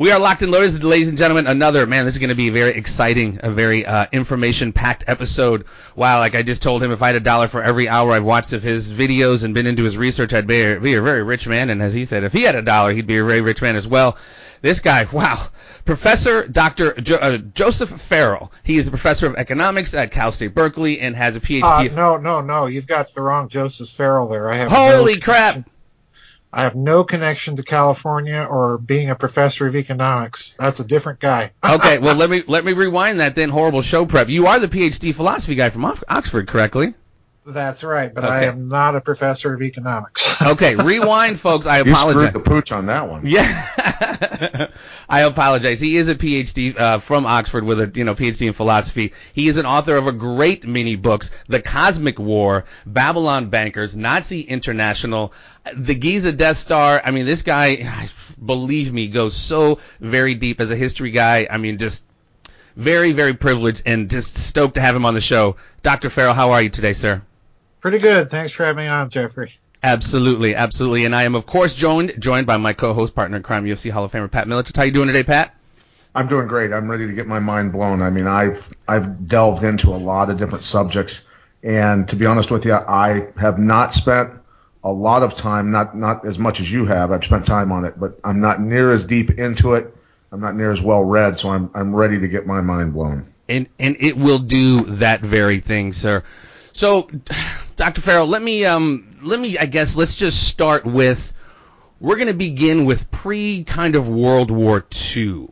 We are locked and loaded, ladies and gentlemen. Another man. This is going to be a very exciting, a very uh, information-packed episode. Wow, like I just told him, if I had a dollar for every hour I've watched of his videos and been into his research, I'd be, be a very rich man. And as he said, if he had a dollar, he'd be a very rich man as well. This guy, wow, Professor Dr. Jo- uh, Joseph Farrell. He is a professor of economics at Cal State Berkeley and has a PhD. Uh, no, no, no. You've got the wrong Joseph Farrell there. I have Holy no crap! I have no connection to California or being a professor of economics. That's a different guy. okay, well let me let me rewind that then. Horrible show prep. You are the PhD philosophy guy from Oxford, correctly? That's right, but I am not a professor of economics. Okay, rewind, folks. I You apologize. screwed the pooch on that one. Yeah, I apologize. He is a PhD uh, from Oxford with a you know PhD in philosophy. He is an author of a great many books: The Cosmic War, Babylon Bankers, Nazi International, the Giza Death Star. I mean, this guy, believe me, goes so very deep as a history guy. I mean, just very very privileged and just stoked to have him on the show. Dr. Farrell, how are you today, sir? Pretty good. Thanks for having me on, Jeffrey. Absolutely, absolutely. And I am, of course, joined joined by my co-host, partner in crime, UFC Hall of Famer Pat Miletich. How you doing today, Pat? I'm doing great. I'm ready to get my mind blown. I mean, I've I've delved into a lot of different subjects, and to be honest with you, I have not spent a lot of time, not not as much as you have. I've spent time on it, but I'm not near as deep into it. I'm not near as well read, so I'm I'm ready to get my mind blown. And and it will do that very thing, sir. So, Dr. Farrell, let me um let me I guess let's just start with we're going to begin with pre kind of World War II.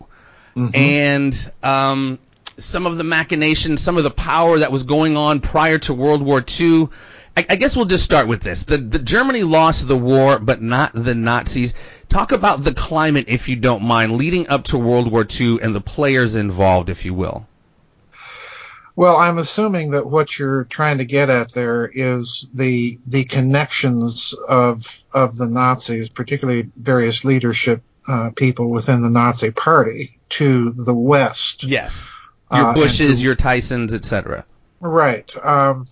And um some of the machinations, some of the power that was going on prior to World War II. I, I guess we'll just start with this. The, the Germany lost the war, but not the Nazis. Talk about the climate, if you don't mind, leading up to World War II and the players involved, if you will. Well, I'm assuming that what you're trying to get at there is the the connections of of the Nazis, particularly various leadership uh, people within the Nazi Party, to the West. Yes. Your Uh, Bushes, to- your Thyssens, etc. Right. Um,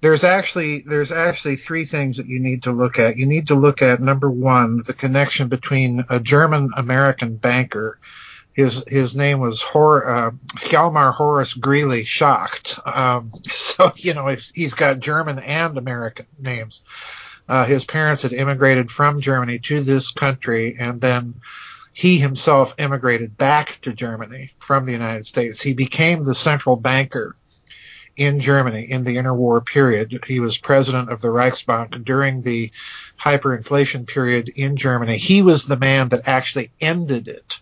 there's actually there's actually three things that you need to look at. You need to look at number one, the connection between a German American banker. His his name was Hor, uh, Hjalmar Horace Greeley Schacht. Um, so you know he's got German and American names. Uh, his parents had immigrated from Germany to this country, and then he himself immigrated back to Germany from the United States. He became the central banker in Germany in the interwar period. He was president of the Reichsbank during the hyperinflation period in Germany. He was the man that actually ended it.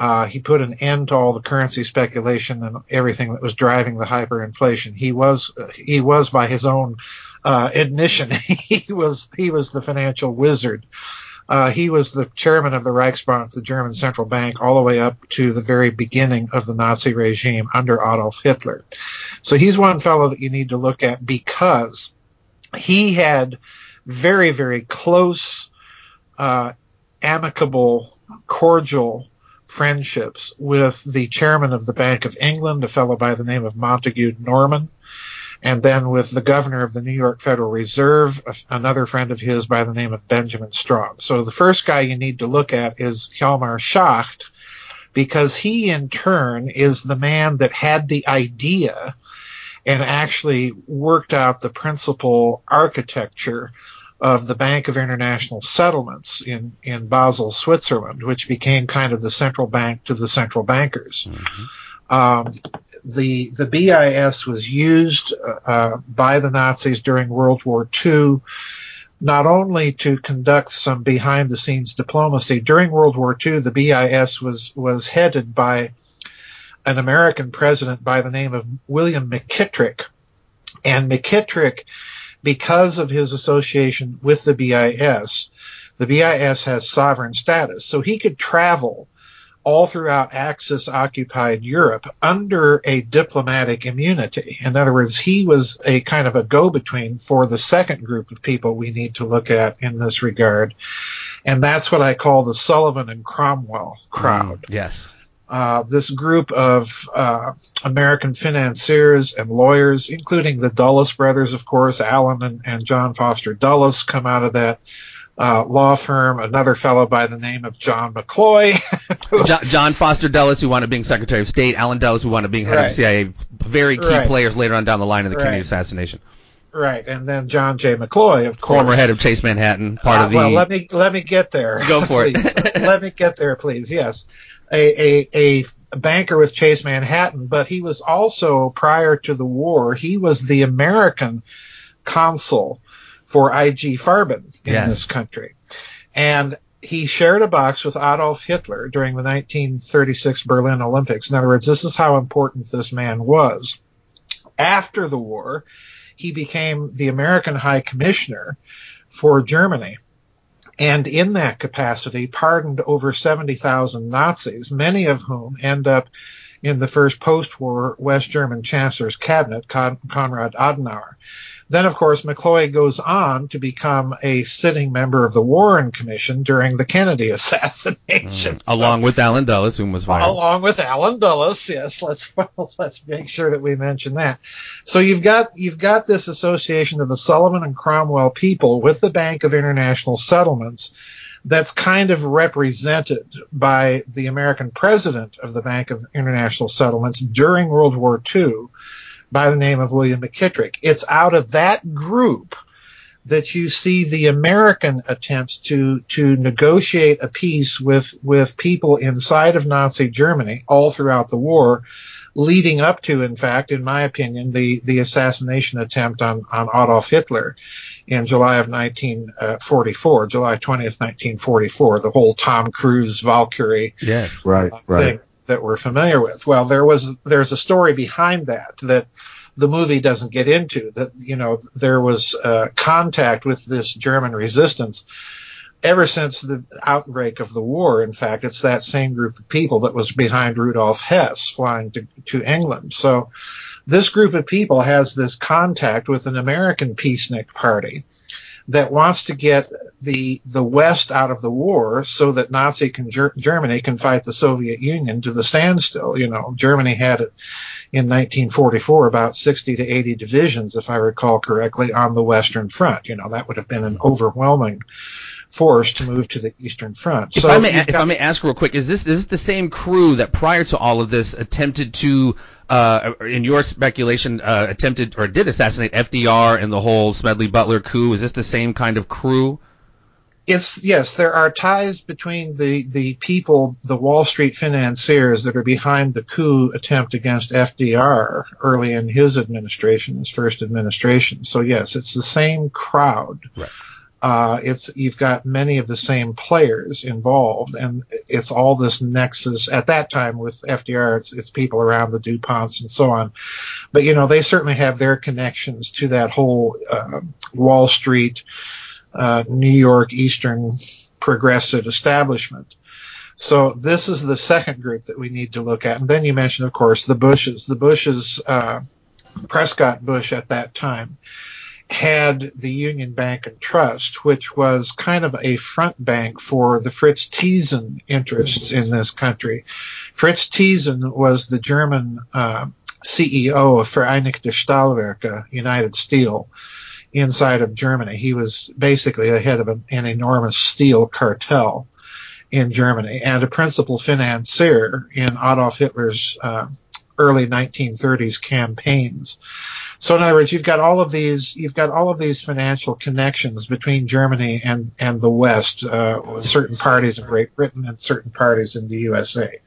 Uh, he put an end to all the currency speculation and everything that was driving the hyperinflation. He was he was by his own uh, admission he was he was the financial wizard. Uh, he was the chairman of the Reichsbank, the German central bank, all the way up to the very beginning of the Nazi regime under Adolf Hitler. So he's one fellow that you need to look at because he had very, very close, uh, amicable, cordial friendships with the chairman of the Bank of England, a fellow by the name of Montagu Norman, and then with the governor of the New York Federal Reserve, another friend of his by the name of Benjamin Strong. So the first guy you need to look at is Hjalmar Schacht, because he in turn is the man that had the idea and actually worked out the principal architecture of the Bank of International Settlements in, in Basel, Switzerland, which became kind of the central bank to the central bankers. Um, the the BIS was used uh, by the Nazis during World War II, not only to conduct some behind the scenes diplomacy. During World War II, the BIS was was headed by an American president by the name of William McKittrick, and McKittrick, because of his association with the BIS, the BIS has sovereign status, so he could travel all throughout Axis occupied Europe under a diplomatic immunity. In other words, he was a kind of a go between for the second group of people we need to look at in this regard. And that's what I call the Sullivan and Cromwell crowd. Mm, yes. Uh, this group of uh, American financiers and lawyers, including the Dulles brothers, of course, Allen and, and John Foster Dulles, come out of that uh, law firm. Another fellow by the name of John McCloy. John, John, Foster Dulles, who wound up being Secretary of State, Allen Dulles, who wound up being head right. of the CIA, very key right. players later on down the line in the right. Kennedy assassination. Right, and then John J. McCloy, of course, former head of Chase Manhattan, part uh, of the. Well, let me let me get there. Go for it. let me get there, please. Yes, a, a a banker with Chase Manhattan, but he was also prior to the war, he was the American consul for I.G. Farben in yes. this country, and he shared a box with Adolf Hitler during the 1936 Berlin Olympics. In other words, this is how important this man was. After the war, he became the American High Commissioner for Germany. And in that capacity, pardoned over 70,000 Nazis, many of whom end up in the first post-war West German Chancellor's cabinet, Konrad Adenauer. Then, of course, McCloy goes on to become a sitting member of the Warren Commission during the Kennedy assassination. Mm, along so, with Allen Dulles, whom was fired. Along with Allen Dulles, yes. Let's well, let's make sure that we mention that. So you've got you've got this association of the Sullivan and Cromwell people with the Bank of International Settlements that's kind of represented by the American president of the Bank of International Settlements during World War II by the name of William McKittrick. It's out of that group that you see the American attempts to to negotiate a peace with with people inside of Nazi Germany all throughout the war, leading up to, in fact, in my opinion, the the assassination attempt on on Adolf Hitler in July of 1944, July 20th, 1944, the whole Tom Cruise Valkyrie yes, right, uh, right. thing that we're familiar with. Well, there was there's a story behind that that the movie doesn't get into. That you know there was uh, contact with this German resistance ever since the outbreak of the war. In fact, it's that same group of people that was behind Rudolf Hess flying to, to England. So this group of people has this contact with an American peacenik party that wants to get the the West out of the war so that Nazi can, Germany can fight the Soviet Union to the standstill. You know, Germany had it in 1944 about 60 to 80 divisions, if I recall correctly, on the Western Front. You know, that would have been an overwhelming force to move to the Eastern Front. If, so I, may, if got, I may ask real quick, is this is this the same crew that prior to all of this attempted to, uh, in your speculation, uh, attempted or did assassinate FDR and the whole Smedley Butler coup? Is this the same kind of crew? It's yes, there are ties between the the people, the Wall Street financiers that are behind the coup attempt against FDR early in his administration, his first administration. So yes, it's the same crowd. Right uh, it's you've got many of the same players involved, and it's all this nexus at that time with FDR. It's, it's people around the Duponts and so on, but you know they certainly have their connections to that whole uh, Wall Street, uh, New York Eastern progressive establishment. So this is the second group that we need to look at, and then you mentioned, of course, the Bushes. The Bushes, uh, Prescott Bush at that time had the Union Bank and Trust, which was kind of a front bank for the Fritz Thyssen interests in this country. Fritz Thyssen was the German uh, CEO of Vereinigte Stahlwerke, United Steel, inside of Germany. He was basically the head of an, an enormous steel cartel in Germany and a principal financier in Adolf Hitler's uh, early 1930s campaigns. So in other words, you've got all of these, you've got all of these financial connections between Germany and, and the West, uh, with certain parties in Great Britain and certain parties in the USA.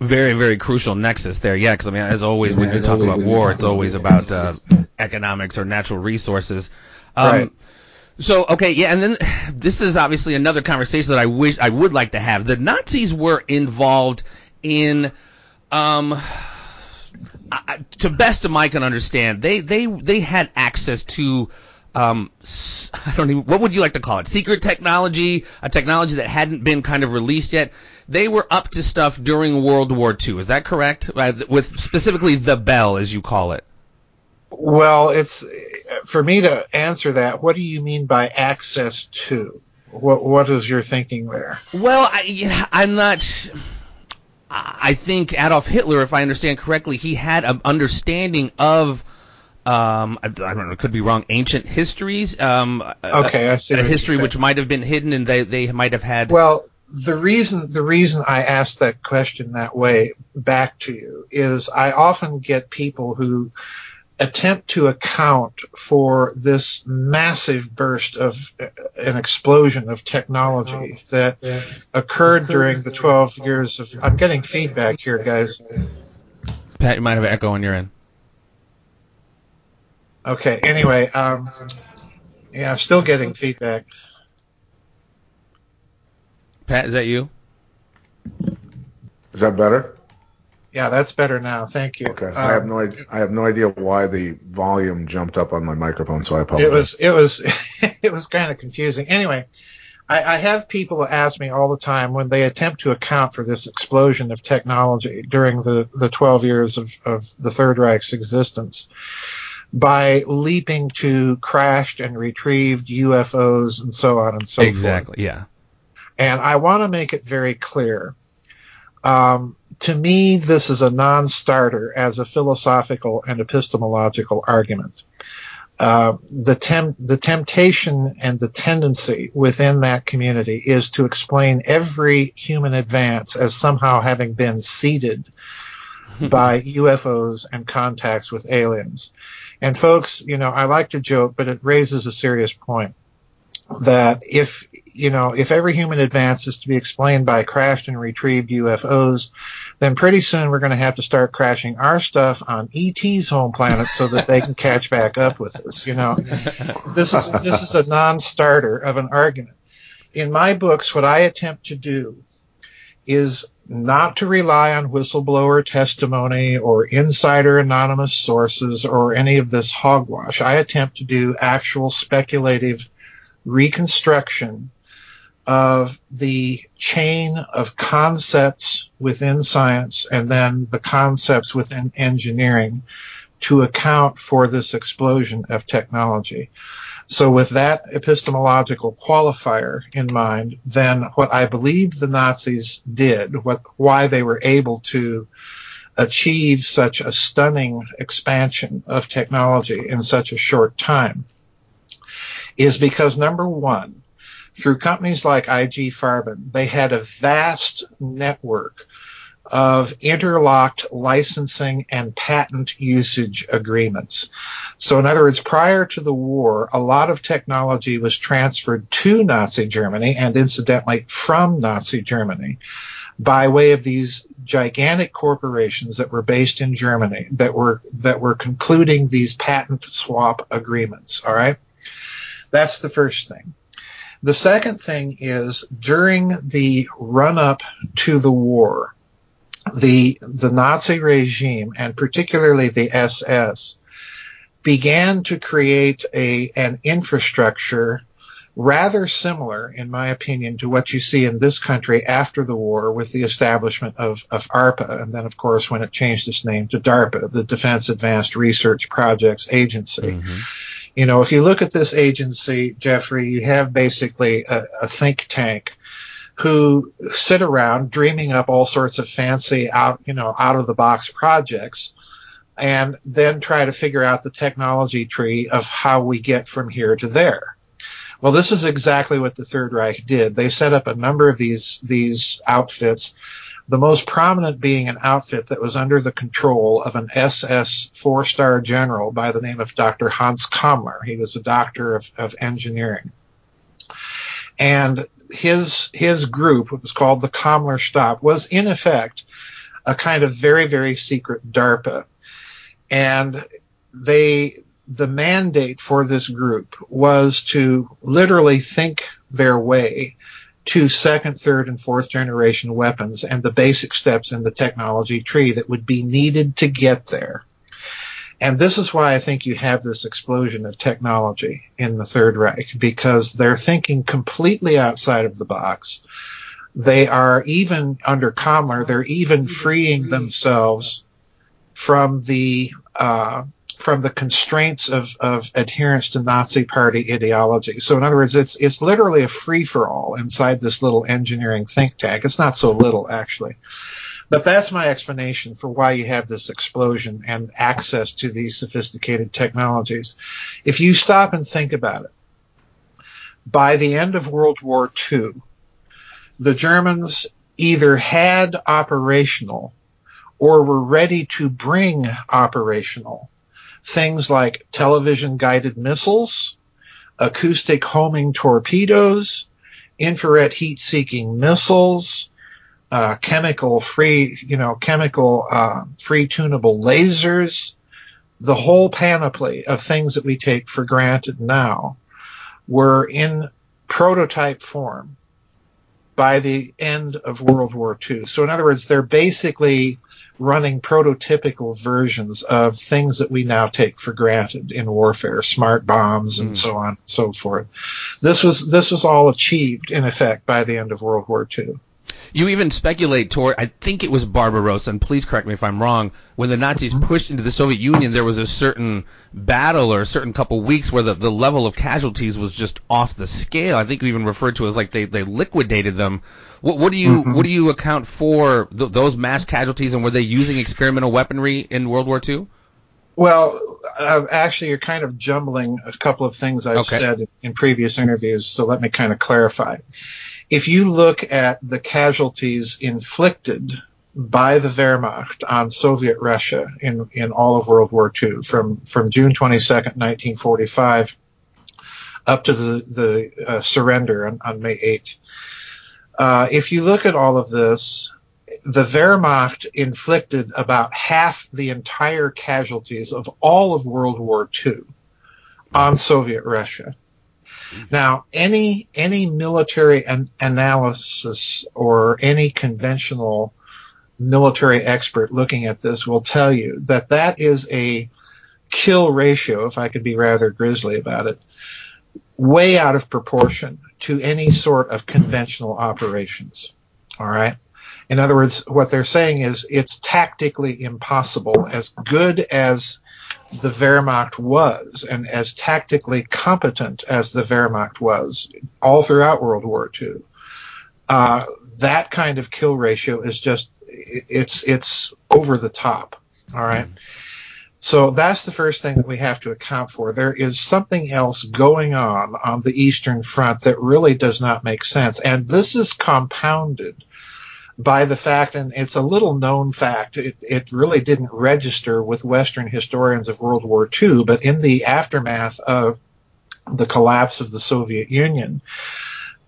Very, very crucial nexus there. Yeah, because I mean, as always, when you talk about war, it's always about uh, economics or natural resources. Um, right. So okay, yeah, and then this is obviously another conversation that I wish I would like to have. The Nazis were involved in um, to best of my can understand, they they they had access to um, I don't even, what would you like to call it? Secret technology, a technology that hadn't been kind of released yet. They were up to stuff during World War II. Is that correct? Uh, with specifically the Bell, as you call it. Well, it's for me to answer that. What do you mean by access to? What What is your thinking there? Well, I, I'm not. I think Adolf Hitler, if I understand correctly, he had an understanding of um, I, I, don't know, could be wrong, ancient histories. Um, okay, I see. A history which might have been hidden and they, they might have had. Well, the reason the reason I asked that question that way back to you is I often get people who attempt to account for this massive burst of uh, an explosion of technology that occurred during the 12 years of I'm getting feedback here guys. Pat, you might have an echo on your end. Okay. Anyway, um, yeah, I'm still getting feedback. Pat, is that you? Is that better? Yeah, that's better now. Thank you. Okay. Um, I have no idea, I have no idea why the volume jumped up on my microphone, so I apologize. It was it was it was kind of confusing. Anyway, I, I have people ask me all the time when they attempt to account for this explosion of technology during the the 12 years of of the Third Reich's existence by leaping to crashed and retrieved UFOs and so on and so exactly, forth. Exactly, yeah. And I want to make it very clear. Um, to me, this is a non-starter as a philosophical and epistemological argument. Uh, the, tem- the temptation and the tendency within that community is to explain every human advance as somehow having been seeded by UFOs and contacts with aliens. And folks, you know, I like to joke, but it raises a serious point that if, you know, if every human advance is to be explained by crashed and retrieved UFOs, then pretty soon we're going to have to start crashing our stuff on ET's home planet so that they can catch back up with us. You know, this is, this is a non-starter of an argument. In my books, what I attempt to do is not to rely on whistleblower testimony or insider anonymous sources or any of this hogwash. I attempt to do actual speculative reconstruction of the chain of concepts within science and then the concepts within engineering to account for this explosion of technology. So with that epistemological qualifier in mind, then what I believe the Nazis did, what, why they were able to achieve such a stunning expansion of technology in such a short time is because number one, through companies like IG Farben, they had a vast network of interlocked licensing and patent usage agreements. So in other words, prior to the war, a lot of technology was transferred to Nazi Germany and incidentally from Nazi Germany by way of these gigantic corporations that were based in Germany that were that were concluding these patent swap agreements, all right? That's the first thing. The second thing is during the run up to the war, the the Nazi regime and particularly the SS began to create a an infrastructure rather similar, in my opinion, to what you see in this country after the war with the establishment of, of ARPA, and then, of course, when it changed its name to DARPA, the Defense Advanced Research Projects Agency. Mm-hmm. You know, if you look at this agency, Jeffrey, you have basically a, a think tank who sit around dreaming up all sorts of fancy out, you know, out of the box projects and then try to figure out the technology tree of how we get from here to there. Well, this is exactly what the Third Reich did. They set up a number of these, these outfits, the most prominent being an outfit that was under the control of an SS four-star general by the name of Dr. Hans Kammler. He was a doctor of, of engineering. And his, his group, what was called the Kammler Stab, was in effect a kind of very, very secret DARPA. And they, the mandate for this group was to literally think their way to second, third, and fourth generation weapons and the basic steps in the technology tree that would be needed to get there. And this is why I think you have this explosion of technology in the Third Reich because they're thinking completely outside of the box. They are even under Kammler, they're even freeing themselves from the uh, from the constraints of, of adherence to Nazi Party ideology. So in other words, it's it's literally a free for all inside this little engineering think tank. It's not so little actually. But that's my explanation for why you have this explosion and access to these sophisticated technologies. If you stop and think about it, by the end of World War II, the Germans either had operational or were ready to bring operational things like television guided missiles, acoustic homing torpedoes, infrared heat seeking missiles, uh, chemical free, you know, chemical uh, free tunable lasers, the whole panoply of things that we take for granted now were in prototype form by the end of World War II. So in other words, they're basically running prototypical versions of things that we now take for granted in warfare, smart bombs and mm. so on and so forth. This was this was all achieved in effect by the end of World War II. You even speculate toward, I think it was Barbarossa, and please correct me if I'm wrong, when the Nazis mm-hmm. pushed into the Soviet Union, there was a certain battle or a certain couple weeks where the, the level of casualties was just off the scale. I think you even referred to it as like they, they liquidated them. What, what do you mm-hmm. what do you account for th- those mass casualties, and were they using experimental weaponry in World War II? Well, uh, actually, you're kind of jumbling a couple of things I've okay. said in previous interviews, so let me kind of clarify. If you look at the casualties inflicted by the Wehrmacht on Soviet Russia in, in all of World War II from, from June 22nd, 1945 up to the, the uh, surrender on, on, May 8th. Uh, if you look at all of this, the Wehrmacht inflicted about half the entire casualties of all of World War II on Soviet Russia. Now, any any military an- analysis or any conventional military expert looking at this will tell you that that is a kill ratio, if I could be rather grisly about it, way out of proportion to any sort of conventional operations. All right. In other words, what they're saying is it's tactically impossible, as good as the Wehrmacht was and as tactically competent as the Wehrmacht was all throughout World War II, uh, that kind of kill ratio is just it's it's over the top. All right. So that's the first thing that we have to account for. There is something else going on on the Eastern Front that really does not make sense. And this is compounded by the fact, and it's a little known fact, it, it really didn't register with Western historians of World War II, but in the aftermath of the collapse of the Soviet Union,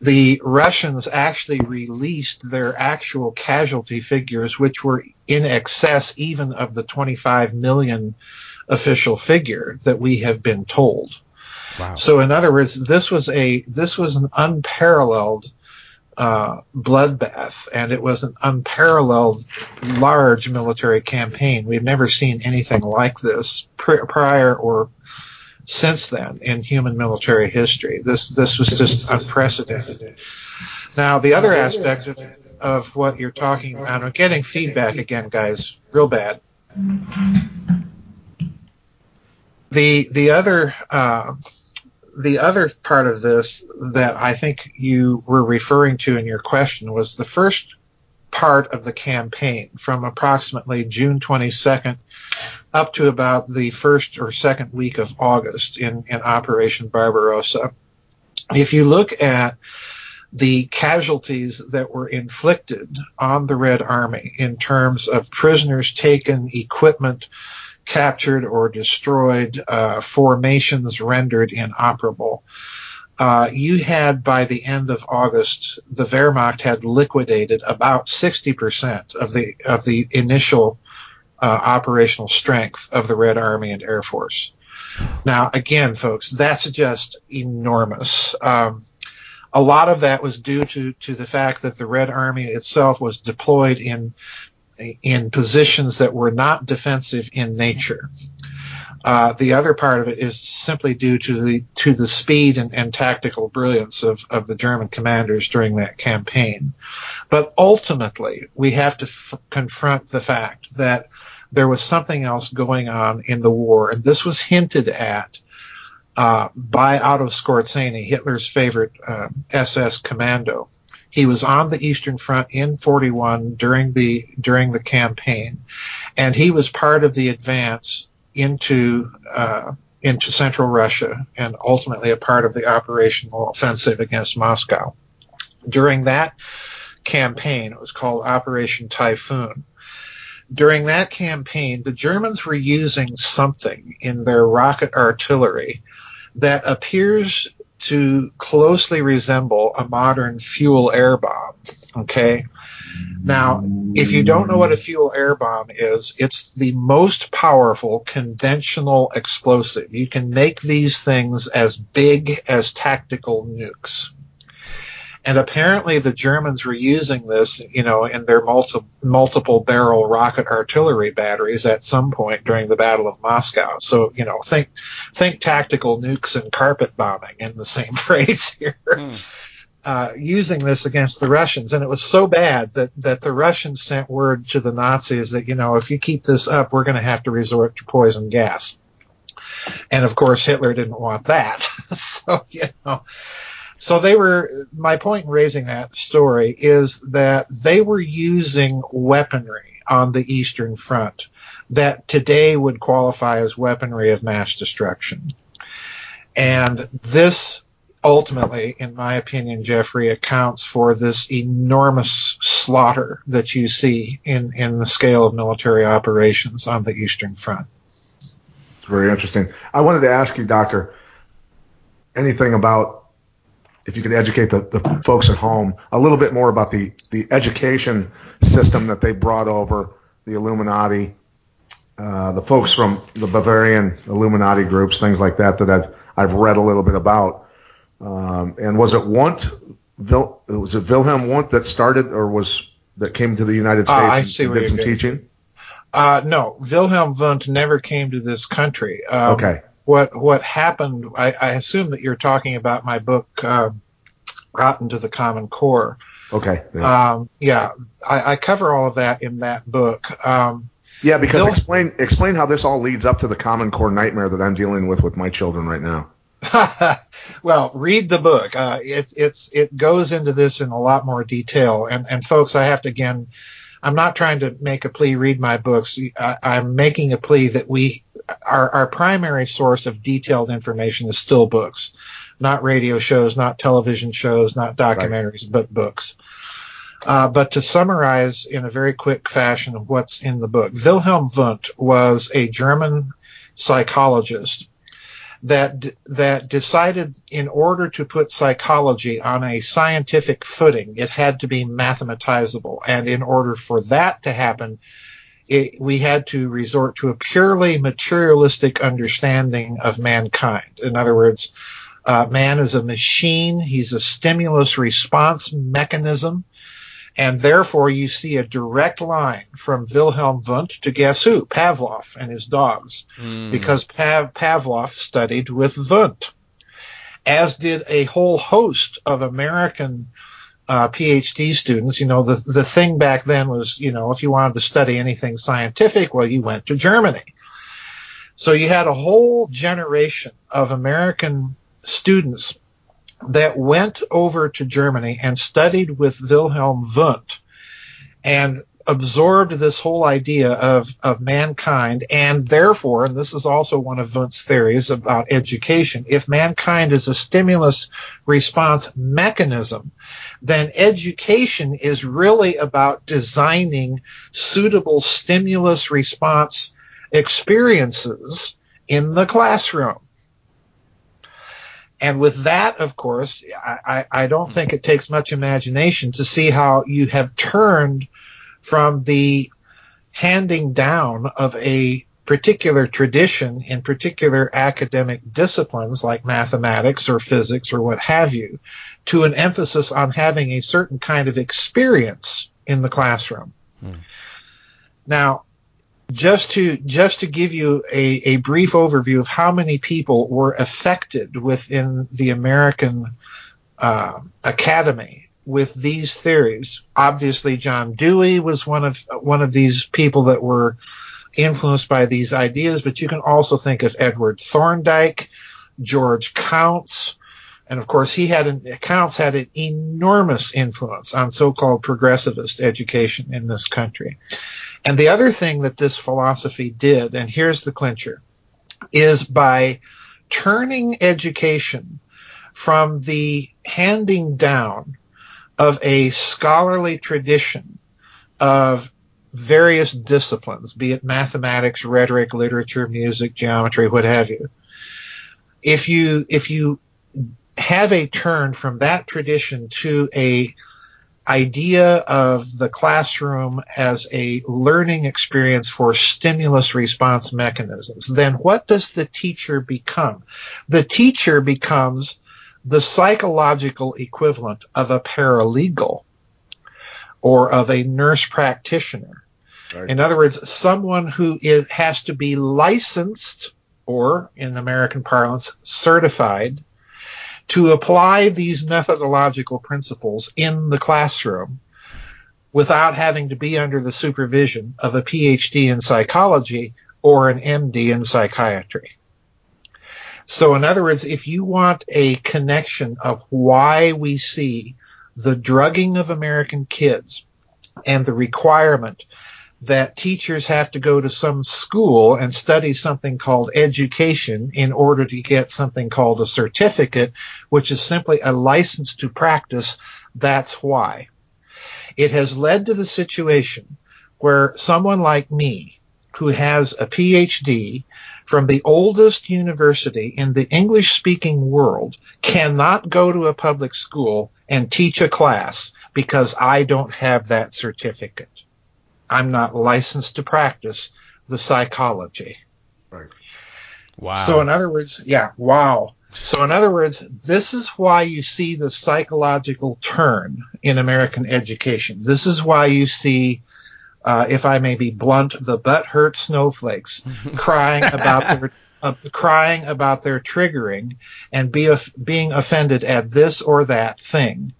the Russians actually released their actual casualty figures, which were in excess even of the 25 million official figure that we have been told. Wow. So in other words, this was a this was an unparalleled uh, bloodbath, and it was an unparalleled large military campaign. We've never seen anything like this pr- prior or since then in human military history. This this was just unprecedented. Now, the other aspect of, of what you're talking about, I'm getting feedback again, guys, real bad. The the other uh, the other part of this that I think you were referring to in your question was the first part of the campaign from approximately June 22nd up to about the first or second week of August in, in Operation Barbarossa. If you look at the casualties that were inflicted on the Red Army in terms of prisoners taken, equipment, captured or destroyed, uh, formations rendered inoperable. Uh, you had by the end of August, the Wehrmacht had liquidated about 60% of the of the initial operational strength of the Red Army and Air Force. Now, again, folks, that's just enormous. Um, a lot of that was due to to the fact that the Red Army itself was deployed in in positions that were not defensive in nature. Uh, the other part of it is simply due to the to the speed and, and tactical brilliance of, of the German commanders during that campaign. But ultimately, we have to f- confront the fact that there was something else going on in the war, and this was hinted at uh, by Otto Skorzeny, Hitler's favorite uh, SS commando. He was on the Eastern Front in 41 during the during the campaign, and he was part of the advance into uh, into central Russia and ultimately a part of the operational offensive against Moscow. During that campaign, it was called Operation Typhoon. During that campaign, the Germans were using something in their rocket artillery that appears to closely resemble a modern fuel air bomb. Okay. Now, if you don't know what a fuel air bomb is, it's the most powerful conventional explosive. You can make these things as big as tactical nukes. And apparently the Germans were using this, you know, in their multi- multiple barrel rocket artillery batteries at some point during the Battle of Moscow. So, you know, think, think tactical nukes and carpet bombing in the same phrase here. Mm. Uh, using this against the Russians. And it was so bad that, that the Russians sent word to the Nazis that, you know, if you keep this up, we're going to have to resort to poison gas. And of course, Hitler didn't want that. so, you know, so they were, my point in raising that story is that they were using weaponry on the Eastern Front that today would qualify as weaponry of mass destruction. And this ultimately, in my opinion, Jeffrey, accounts for this enormous slaughter that you see in, in the scale of military operations on the Eastern Front. It's very interesting. I wanted to ask you, Doctor, anything about if you could educate the, the folks at home a little bit more about the, the education system that they brought over, the Illuminati, uh, the folks from the Bavarian Illuminati groups, things like that that I've I've read a little bit about. Um, and was it Wundt? Vil, was it Wilhelm Wundt that started, or was that came to the United States uh, I see and did some teaching? Uh, no, Wilhelm Wundt never came to this country. Um, okay. What what happened? I, I, assume that you're talking about my book, uh, Rotten to the Common Core. Okay. Yeah, um, yeah I, I, cover all of that in that book. Um, yeah, because explain explain how this all leads up to the Common Core nightmare that I'm dealing with with my children right now. well, read the book. Uh, it, it's it goes into this in a lot more detail. And and folks, I have to again, I'm not trying to make a plea. Read my books. I, I'm making a plea that we our our primary source of detailed information is still books, not radio shows, not television shows, not documentaries, right. but books. Uh, but to summarize in a very quick fashion what's in the book, Wilhelm Wundt was a German psychologist that that decided in order to put psychology on a scientific footing, it had to be mathematizable, and in order for that to happen, it, we had to resort to a purely materialistic understanding of mankind. In other words, uh, man is a machine; he's a stimulus response mechanism. And therefore, you see a direct line from Wilhelm Wundt to guess who? Pavlov and his dogs. Mm. Because Pav- Pavlov studied with Wundt, as did a whole host of American uh, PhD students. You know, the, the thing back then was, you know, if you wanted to study anything scientific, well, you went to Germany. So you had a whole generation of American students that went over to Germany and studied with Wilhelm Wundt and absorbed this whole idea of, of mankind and therefore, and this is also one of Wundt's theories about education, if mankind is a stimulus response mechanism, then education is really about designing suitable stimulus response experiences in the classroom. And with that, of course, I, I, don't think it takes much imagination to see how you have turned from the handing down of a particular tradition in particular academic disciplines like mathematics or physics or what have you to an emphasis on having a certain kind of experience in the classroom. Hmm. Now, just to just to give you a, a brief overview of how many people were affected within the American uh, Academy with these theories. Obviously, John Dewey was one of one of these people that were influenced by these ideas, but you can also think of Edward Thorndike, George Counts, and of course he had an Counts had an enormous influence on so-called progressivist education in this country. And the other thing that this philosophy did, and here's the clincher, is by turning education from the handing down of a scholarly tradition of various disciplines, be it mathematics, rhetoric, literature, music, geometry, what have you. If you if you have a turn from that tradition to a idea of the classroom as a learning experience for stimulus response mechanisms, then what does the teacher become? The teacher becomes the psychological equivalent of a paralegal or of a nurse practitioner. Right. In other words, someone who is, has to be licensed or, in American parlance, certified to apply these methodological principles in the classroom without having to be under the supervision of a PhD in psychology or an MD in psychiatry. So, in other words, if you want a connection of why we see the drugging of American kids and the requirement that teachers have to go to some school and study something called education in order to get something called a certificate, which is simply a license to practice, that's why. It has led to the situation where someone like me, who has a PhD from the oldest university in the English speaking world cannot go to a public school and teach a class because I don't have that certificate. I'm not licensed to practice the psychology. Right. Wow. So in other words, yeah, wow. So in other words, this is why you see the psychological turn in American education. This is why you see uh, if I may be blunt, the butt hurt snowflakes crying about their uh, crying about their triggering and be being offended at this or that thing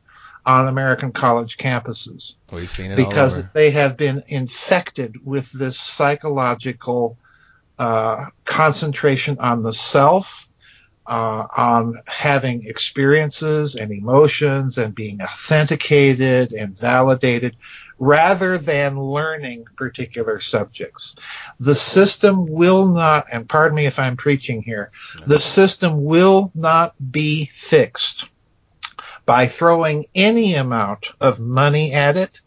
on American college campuses. We've seen it because they have been infected with this psychological uh, concentration on the self, uh, on having experiences and emotions and being authenticated and validated rather than learning particular subjects. The system will not, and pardon me if I'm preaching here, the system will not be fixed by throwing any amount of money at it.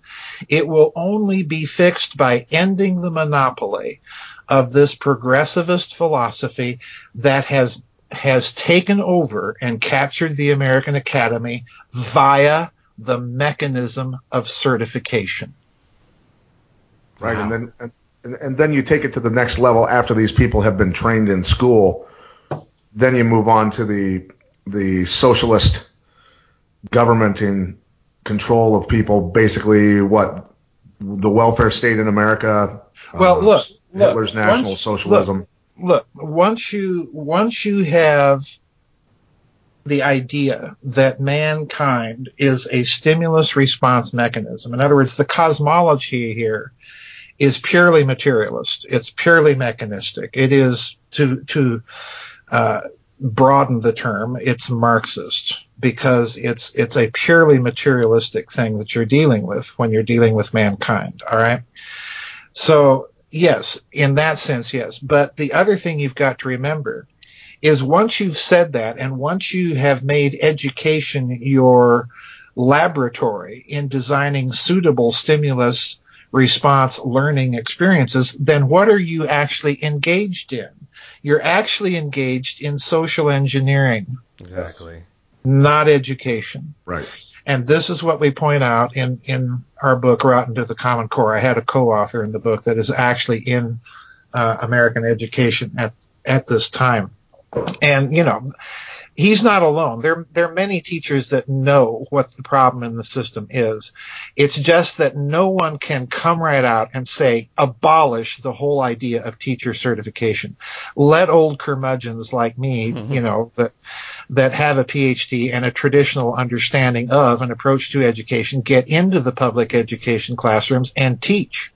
It will only be fixed by ending the monopoly of this progressivist philosophy that has has taken over and captured the American Academy via the mechanism of certification. Right, wow. and then and, and then you take it to the next level after these people have been trained in school. Then you move on to the the socialist government in control of people. Basically, what the welfare state in America. Well, uh, look, Hitler's look, National once, Socialism. Look, look, once you once you have the idea that mankind is a stimulus response mechanism. In other words, the cosmology here is purely materialist. It's purely mechanistic. It is to to uh, broaden the term. It's Marxist because it's it's a purely materialistic thing that you're dealing with when you're dealing with mankind. All right. So yes, in that sense, yes. But the other thing you've got to remember is once you've said that and once you have made education your laboratory in designing suitable stimulus response learning experiences, then what are you actually engaged in? You're actually engaged in social engineering. Exactly. Not education. Right. And this is what we point out in, in our book, Rotten to the Common Core. I had a co-author in the book that is actually in uh, American education at, at this time. And, you know, he's not alone. There, there are many teachers that know what the problem in the system is. It's just that no one can come right out and say, abolish the whole idea of teacher certification. Let old curmudgeons like me, mm-hmm. you know, that, that have a PhD and a traditional understanding of an approach to education get into the public education classrooms and teach.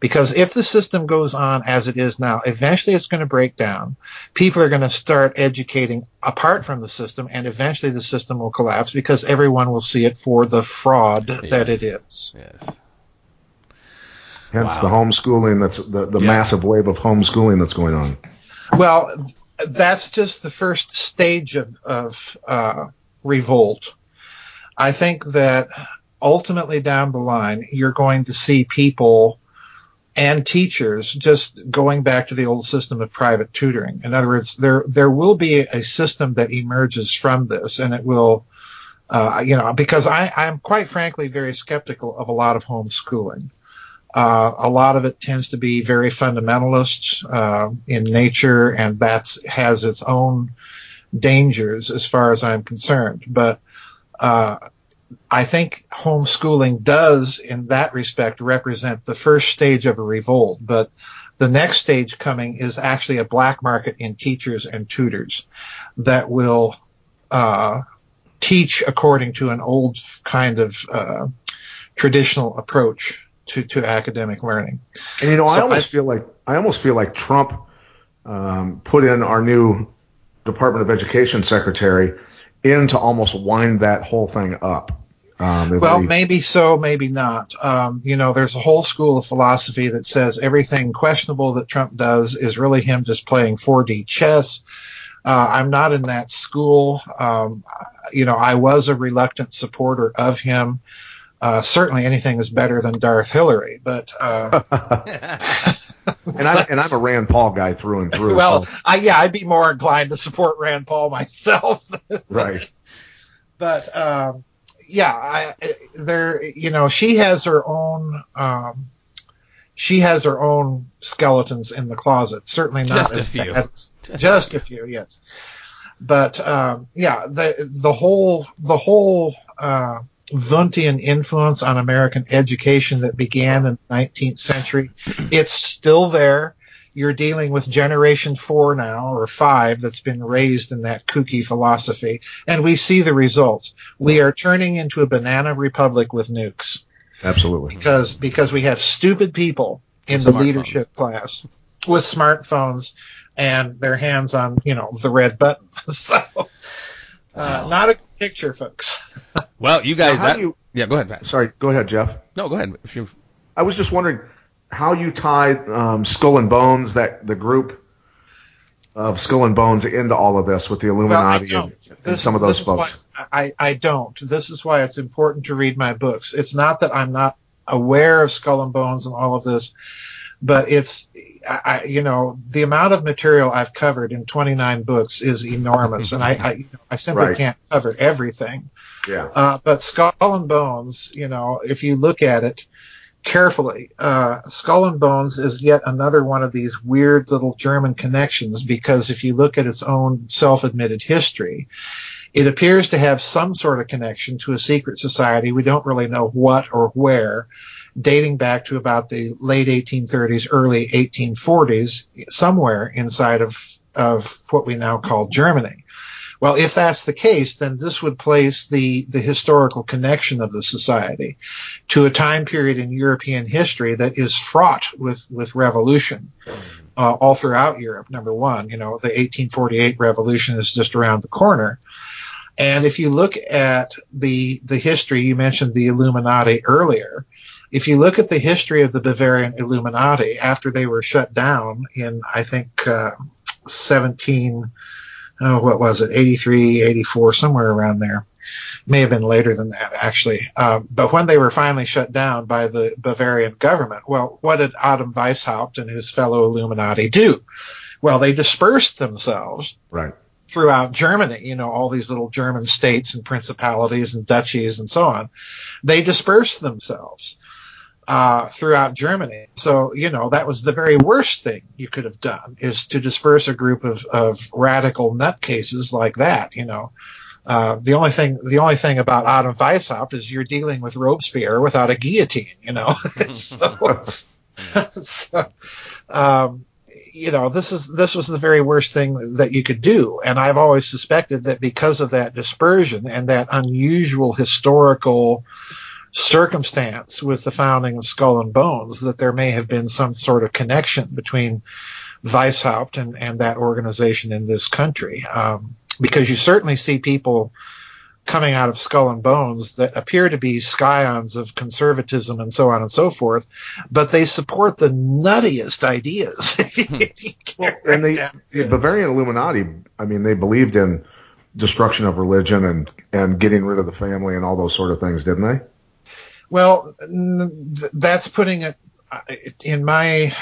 Because if the system goes on as it is now, eventually it's going to break down. People are going to start educating apart from the system, and eventually the system will collapse because everyone will see it for the fraud yes. that it is. Yes. Hence wow. the homeschooling that's the, the yeah. massive wave of homeschooling that's going on. Well, that's just the first stage of, of uh, revolt. I think that ultimately down the line, you're going to see people and teachers just going back to the old system of private tutoring. In other words, there there will be a system that emerges from this, and it will, uh, you know, because I I'm quite frankly very skeptical of a lot of homeschooling. Uh, a lot of it tends to be very fundamentalist uh, in nature, and that has its own dangers as far as I'm concerned. But uh, I think homeschooling does, in that respect, represent the first stage of a revolt. But the next stage coming is actually a black market in teachers and tutors that will uh, teach according to an old kind of uh, traditional approach to, to academic learning. And you know, so I almost I, feel like I almost feel like Trump um, put in our new Department of Education secretary in to almost wind that whole thing up. Um, well, maybe so, maybe not. Um, you know, there's a whole school of philosophy that says everything questionable that Trump does is really him just playing 4D chess. Uh, I'm not in that school. Um, you know, I was a reluctant supporter of him. Uh, certainly anything is better than Darth Hillary, but, uh, and I'm and I'm a Rand Paul guy through and through. Well, so. I, yeah, I'd be more inclined to support Rand Paul myself. right. But um, yeah, I, there, you know, she has her own, um, she has her own skeletons in the closet. Certainly not just as a few. Just, just a few, yes. But um, yeah, the the whole the whole uh, Wundtian influence on American education that began in the 19th century, it's still there you're dealing with generation four now or five that's been raised in that kooky philosophy. And we see the results. We are turning into a banana republic with nukes. Absolutely. Because, because we have stupid people in the leadership class with smartphones and their hands on, you know, the red button. so, uh, not a picture, folks. well, you guys, that, you, yeah, go ahead, Pat. Sorry, go ahead, Jeff. No, go ahead. If you, I was just wondering, how you tie um, Skull and Bones, that the group of Skull and Bones, into all of this with the Illuminati well, and, this, and, some of those folks. I, I don't. This is why it's important to read my books. It's not that I'm not aware of Skull and Bones and all of this, but it's, I, you know, the amount of material I've covered in 29 books is enormous, and I, I, you know, I simply right. can't cover everything. Yeah. Uh, but Skull and Bones, you know, if you look at it, carefully. Uh, Skull and Bones is yet another one of these weird little German connections because if you look at its own self-admitted history, it appears to have some sort of connection to a secret society. We don't really know what or where, dating back to about the late 1830s, early 1840s, somewhere inside of, of what we now call Germany. Well, if that's the case, then this would place the, the historical connection of the society to a time period in European history that is fraught with, with revolution uh, all throughout Europe. Number one, you know, the 1848 revolution is just around the corner. And if you look at the, the history, you mentioned the Illuminati earlier. If you look at the history of the Bavarian Illuminati after they were shut down in, I think, uh, 17, oh, what was it, 83, 84, somewhere around there. May have been later than that, actually. Uh, but when they were finally shut down by the Bavarian government, well, what did Adam Weishaupt and his fellow Illuminati do? Well, they dispersed themselves. Right. Throughout Germany, you know, all these little German states and principalities and duchies and so on. They dispersed themselves. Uh, throughout Germany. So, you know, that was the very worst thing you could have done is to disperse a group of, of radical nutcases like that, you know. Uh, the only thing, the only thing about Adam Weishaupt is you're dealing with Robespierre without a guillotine, you know. so, so um, you know, this is this was the very worst thing that you could do, and I've always suspected that because of that dispersion and that unusual historical circumstance with the founding of Skull and Bones, that there may have been some sort of connection between Weishaupt and, and that organization in this country, um, because you certainly see people coming out of Skull and Bones that appear to be scions of conservatism and so on and so forth, but they support the nuttiest ideas. well, and they, the Bavarian Illuminati, I mean, they believed in destruction of religion and, and getting rid of the family and all those sort of things, didn't they? Well, that's putting it in my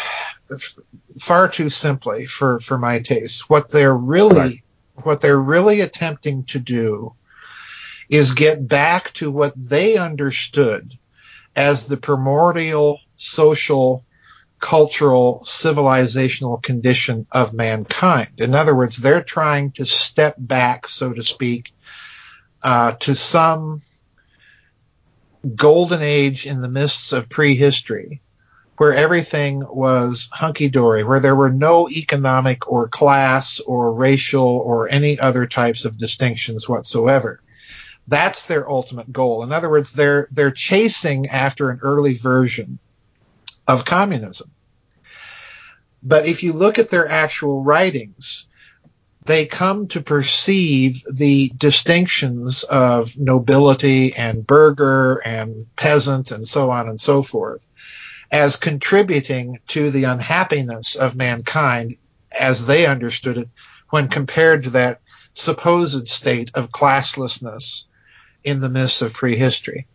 far too simply for, for my taste. What they're really, right. what they're really attempting to do is get back to what they understood as the primordial social, cultural, civilizational condition of mankind. In other words, they're trying to step back, so to speak, uh, to some golden age in the mists of prehistory where everything was hunky dory, where there were no economic or class or racial or any other types of distinctions whatsoever. That's their ultimate goal. In other words, they're they're chasing after an early version of communism. But if you look at their actual writings, they come to perceive the distinctions of nobility and burgher and peasant and so on and so forth as contributing to the unhappiness of mankind as they understood it when compared to that supposed state of classlessness in the midst of prehistory.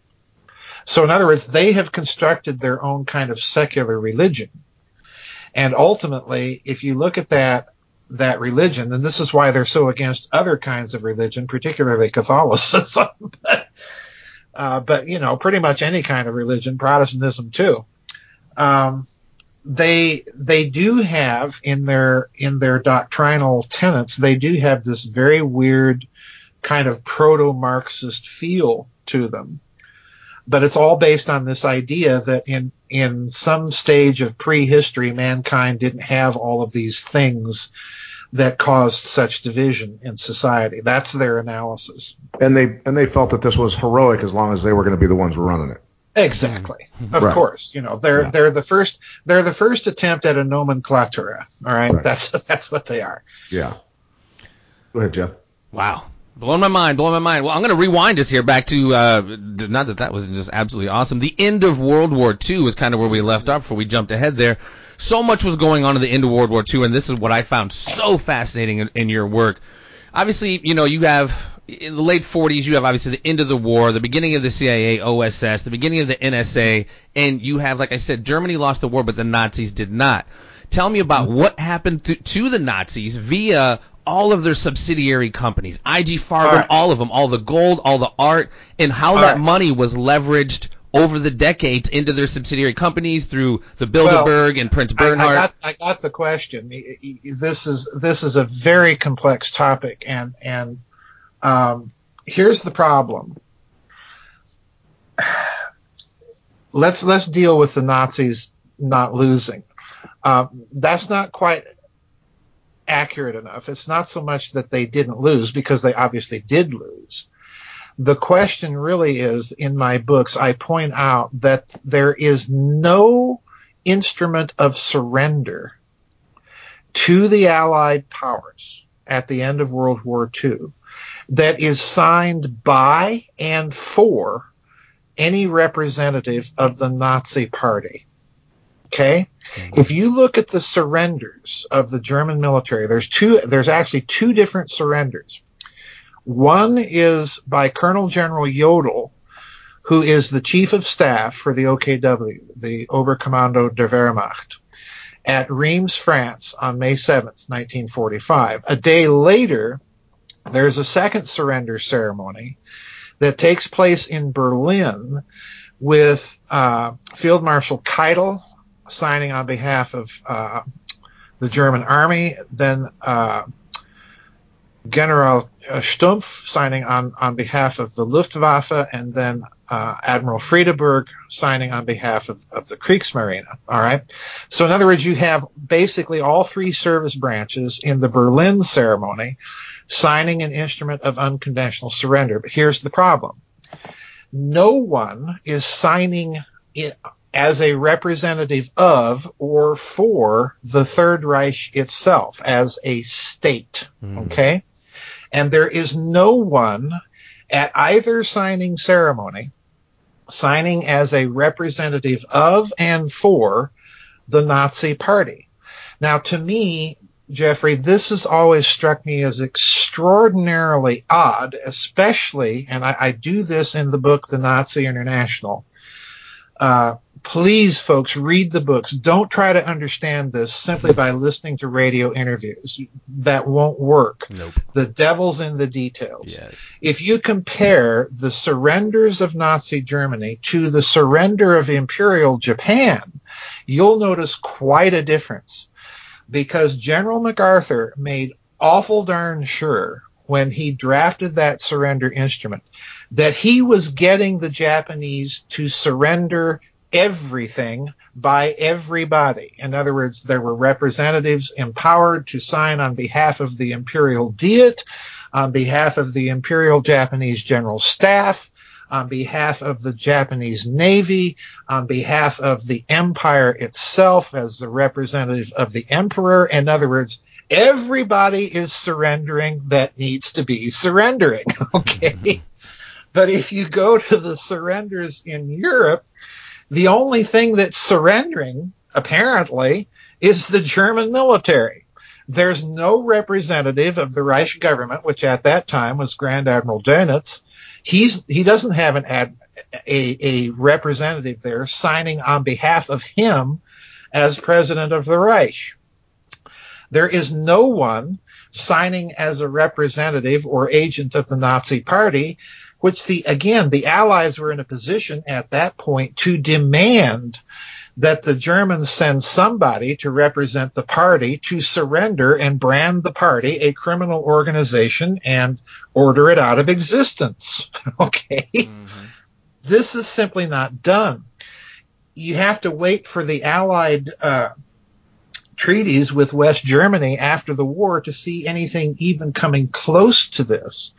So in other words, they have constructed their own kind of secular religion. And ultimately, if you look at that, that religion, and this is why they're so against other kinds of religion, particularly Catholicism, but, uh, but you know, pretty much any kind of religion, Protestantism too. Um, they they do have in their in their doctrinal tenets, they do have this very weird kind of proto-Marxist feel to them. But it's all based on this idea that in, in some stage of prehistory, mankind didn't have all of these things that caused such division in society. That's their analysis. And they, and they felt that this was heroic as long as they were going to be the ones running it. Exactly. Mm-hmm. Of right. course, you know, they're, yeah. they're the first, they're the first attempt at a nomenclatura. All right? right. That's, that's what they are. Yeah. Go ahead, Jeff. Wow. Blowing my mind, blowing my mind. Well, I'm going to rewind us here back to, uh, not that that was just absolutely awesome. The end of World War II is kind of where we left off before we jumped ahead there. So much was going on at the end of World War II, and this is what I found so fascinating in, in your work. Obviously, you know, you have, in the late 40s, you have obviously the end of the war, the beginning of the CIA, OSS, the beginning of the NSA, and you have, like I said, Germany lost the war, but the Nazis did not. Tell me about mm-hmm. what happened to, to the Nazis via all of their subsidiary companies, IG Farben, right. all of them, all the gold, all the art, and how all that right. money was leveraged over the decades into their subsidiary companies through the Bilderberg well, and Prince Bernhard. I, I, got, I got the question. This is this is a very complex topic, and and um, here's the problem. Let's let's deal with the Nazis not losing. Uh, that's not quite accurate enough. It's not so much that they didn't lose because they obviously did lose. The question really is in my books, I point out that there is no instrument of surrender to the Allied powers at the end of World War II that is signed by and for any representative of the Nazi party. Okay? Mm-hmm. If you look at the surrenders of the German military, there's two, there's actually two different surrenders. One is by Colonel General Jodl, who is the chief of staff for the OKW, the Oberkommando der Wehrmacht, at Reims, France on May 7th, 1945. A day later, there's a second surrender ceremony that takes place in Berlin with uh, Field Marshal Keitel signing on behalf of uh, the German army, then uh, General Stumpff signing on, on behalf of the Luftwaffe, and then uh, Admiral Friedeburg signing on behalf of, of the Kriegsmarine. All right. So in other words, you have basically all three service branches in the Berlin ceremony signing an instrument of unconventional surrender. But here's the problem. No one is signing it as a representative of or for the Third Reich itself as a state. Mm. Okay. And there is no one at either signing ceremony signing as a representative of and for the Nazi party. Now, to me, Jeffrey, this has always struck me as extraordinarily odd, especially, and I, I do this in the book, The Nazi International. Uh, please, folks, read the books. Don't try to understand this simply by listening to radio interviews. That won't work. Nope. The devil's in the details. Yes. If you compare the surrenders of Nazi Germany to the surrender of Imperial Japan, you'll notice quite a difference. Because General MacArthur made awful darn sure when he drafted that surrender instrument that he was getting the Japanese to surrender everything by everybody. In other words, there were representatives empowered to sign on behalf of the imperial diet, on behalf of the imperial Japanese general staff, on behalf of the Japanese Navy, on behalf of the empire itself as the representative of the emperor. In other words, everybody is surrendering that needs to be surrendering. Okay. Mm-hmm. but if you go to the surrenders in Europe, the only thing that's surrendering, apparently, is the German military. There's no representative of the Reich government, which at that time was Grand Admiral Dönitz. He's he doesn't have an ad, a, a representative there signing on behalf of him as president of the Reich. There is no one signing as a representative or agent of the Nazi Party which the again the Allies were in a position at that point to demand that the Germans send somebody to represent the party to surrender and brand the party a criminal organization and order it out of existence. okay. Mm-hmm. This is simply not done. You have to wait for the Allied uh, treaties with West Germany after the war to see anything even coming close to this.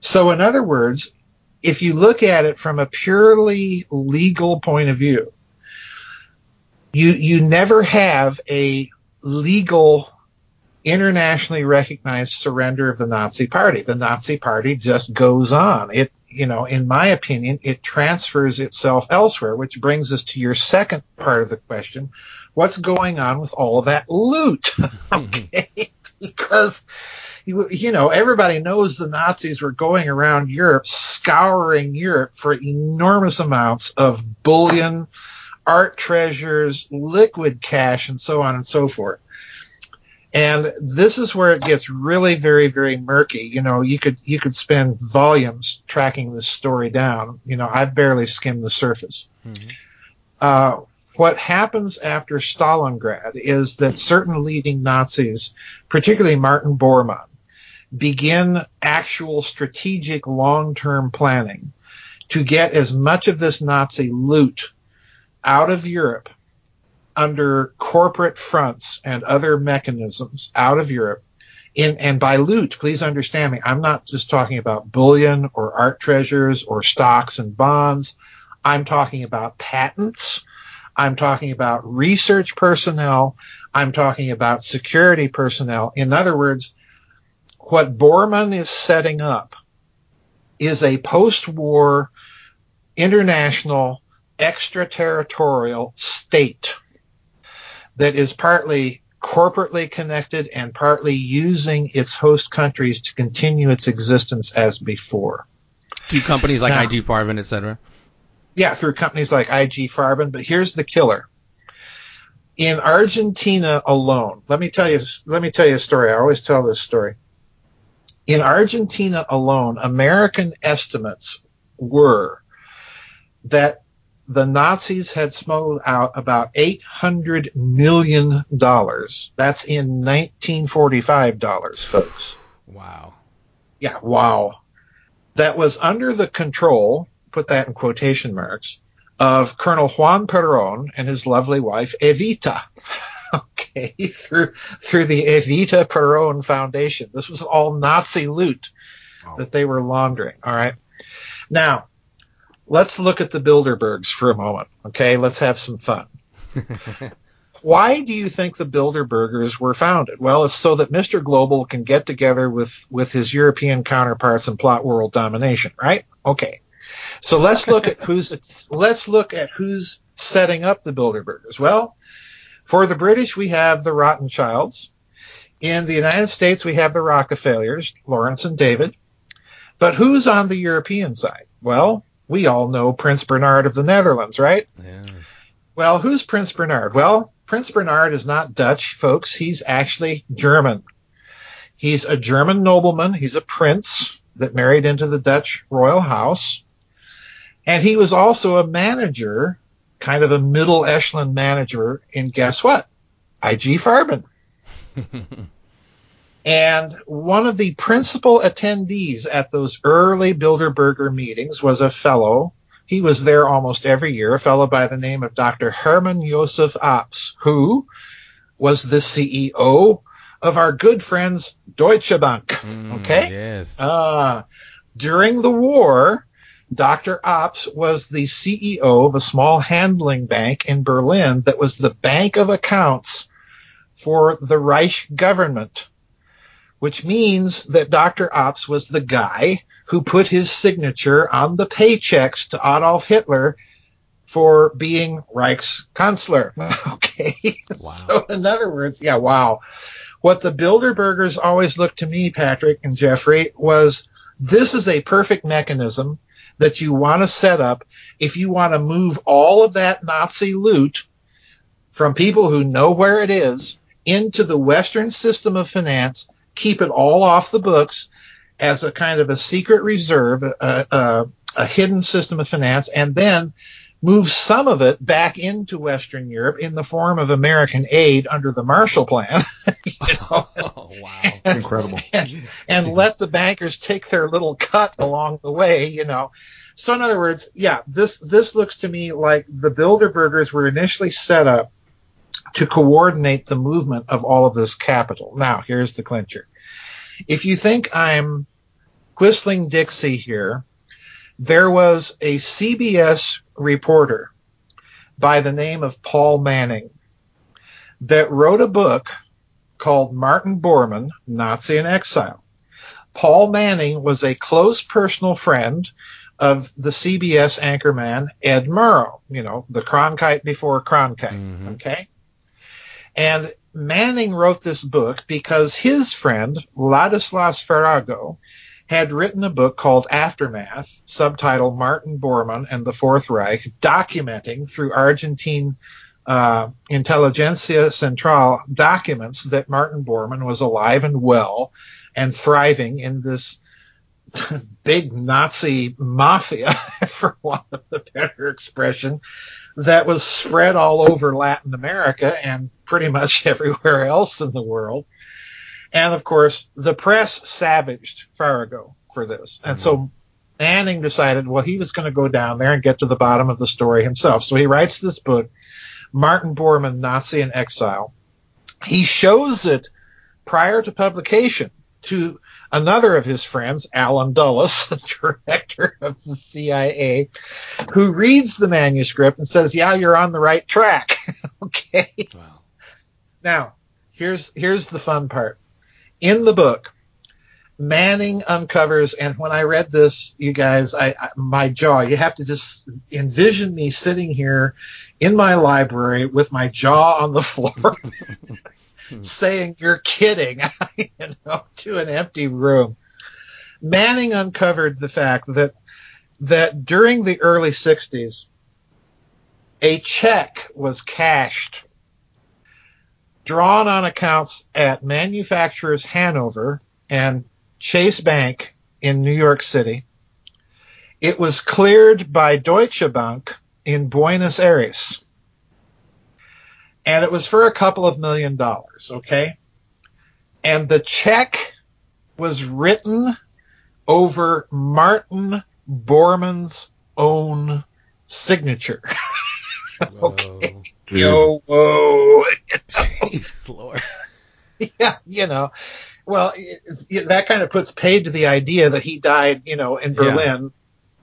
So, in other words, if you look at it from a purely legal point of view, you you never have a legal internationally recognized surrender of the Nazi party. The Nazi party just goes on. It you know, in my opinion, it transfers itself elsewhere, which brings us to your second part of the question. What's going on with all of that loot? okay. because you, you know, everybody knows the Nazis were going around Europe, scouring Europe for enormous amounts of bullion, art treasures, liquid cash, and so on and so forth. And this is where it gets really very, very murky. You know, you could you could spend volumes tracking this story down. You know, I've barely skimmed the surface. Mm-hmm. Uh, what happens after Stalingrad is that certain leading Nazis, particularly Martin Bormann, begin actual strategic long-term planning to get as much of this Nazi loot out of Europe under corporate fronts and other mechanisms out of Europe. In, and by loot, please understand me, I'm not just talking about bullion or art treasures or stocks and bonds. I'm talking about patents. I'm talking about research personnel. I'm talking about security personnel. In other words, what Bormann is setting up is a post-war international extraterritorial state that is partly corporately connected and partly using its host countries to continue its existence as before. Through companies like now, IG Farben, etc. Yeah, through companies like IG Farben. But here's the killer. In Argentina alone, let me tell you. Let me tell you a story. I always tell this story. In Argentina alone, American estimates were that the Nazis had smuggled out about $800 million. That's in 1945 dollars, folks. Wow. Yeah, wow. That was under the control, put that in quotation marks, of Colonel Juan Perón and his lovely wife Evita. Okay, through through the Evita Perón Foundation. This was all Nazi loot that they were laundering. All right. Now, let's look at the Bilderbergs for a moment. Okay, let's have some fun. Why do you think the Bilderbergers were founded? Well, it's so that Mr. Global can get together with, with his European counterparts and plot world domination, right? Okay. So let's look at who's let's look at who's setting up the Bilderbergers. Well, for the British we have the Rothschilds. In the United States we have the Rockefellers, Lawrence and David. But who's on the European side? Well, we all know Prince Bernhard of the Netherlands, right? Yes. Well, who's Prince Bernhard? Well, Prince Bernhard is not Dutch, folks. He's actually German. He's a German nobleman. He's a prince that married into the Dutch royal house. And he was also a manager, kind of a middle echelon manager in guess what? IG Farben. and one of the principal attendees at those early Bilderberger meetings was a fellow he was there almost every year, a fellow by the name of Dr. Hermann Josef Abs, who was the CEO of our good friends Deutsche Bank. Mm, okay? Yes. Uh, during the war, Dr. Abs was the CEO of a small handling bank in Berlin that was the bank of accounts for the Reich government, which means that Dr. Abs was the guy who put his signature on the paychecks to Adolf Hitler for being Reichskanzler. okay. Wow. So in other words, yeah, wow. What the Bilderbergers always looked to me, Patrick and Jeffrey, was this is a perfect mechanism that you want to set up if you want to move all of that Nazi loot from people who know where it is into the Western system of finance, keep it all off the books, as a kind of a secret reserve, a, a, a hidden system of finance, and then move some of it back into Western Europe in the form of American aid under the Marshall Plan. you know? Oh, wow. Incredible. and, and let the bankers take their little cut along the way, you know. So in other words, yeah, this this looks to me like the Bilderbergers were initially set up to coordinate the movement of all of this capital. Now, here's the clincher. If you think I'm whistling Dixie here, there was a CBS reporter by the name of Paul Manning that wrote a book called Martin Bormann, Nazi in Exile. Paul Manning was a close personal friend of the CBS anchorman Ed Murrow, you know, the Cronkite before Cronkite, Mhm. okay? And Manning wrote this book because his friend, Ladislas Farago, had written a book called Aftermath, subtitled Martin Bormann and the Fourth Reich, documenting through Argentine uh, Central documents that Martin Bormann was alive and well and thriving in this big Nazi mafia, for want of a better expression, that was spread all over Latin America and pretty much everywhere else in the world. And of course, the press savaged Farago for this. And mm-hmm. so Manning decided, well, he was going to go down there and get to the bottom of the story himself. So he writes this book, Martin Bormann, Nazi in Exile. He shows it prior to publication to another of his friends, Allen Dulles, the director of the CIA, who reads the manuscript and says, yeah, you're on the right track. okay. Wow. Now, here's here's the fun part. In the book, Manning uncovers, and when I read this, you guys, I, I my jaw, you have to just envision me sitting here in my library with my jaw on the floor, saying, "You're kidding," you know, to an empty room. Manning uncovered the fact that that during the early '60s, a check was cashed drawn on accounts at manufacturers Hanover and Chase Bank in New York City. It was cleared by Deutsche Bank in Buenos Aires. And it was for a couple of million dollars, okay? And the check was written over Martin Bormann's own signature. okay. Yo, whoa. Jeez, Lord. yeah, you know. Well, it, it, that kind of puts paid to the idea that he died, you know, in Berlin yeah.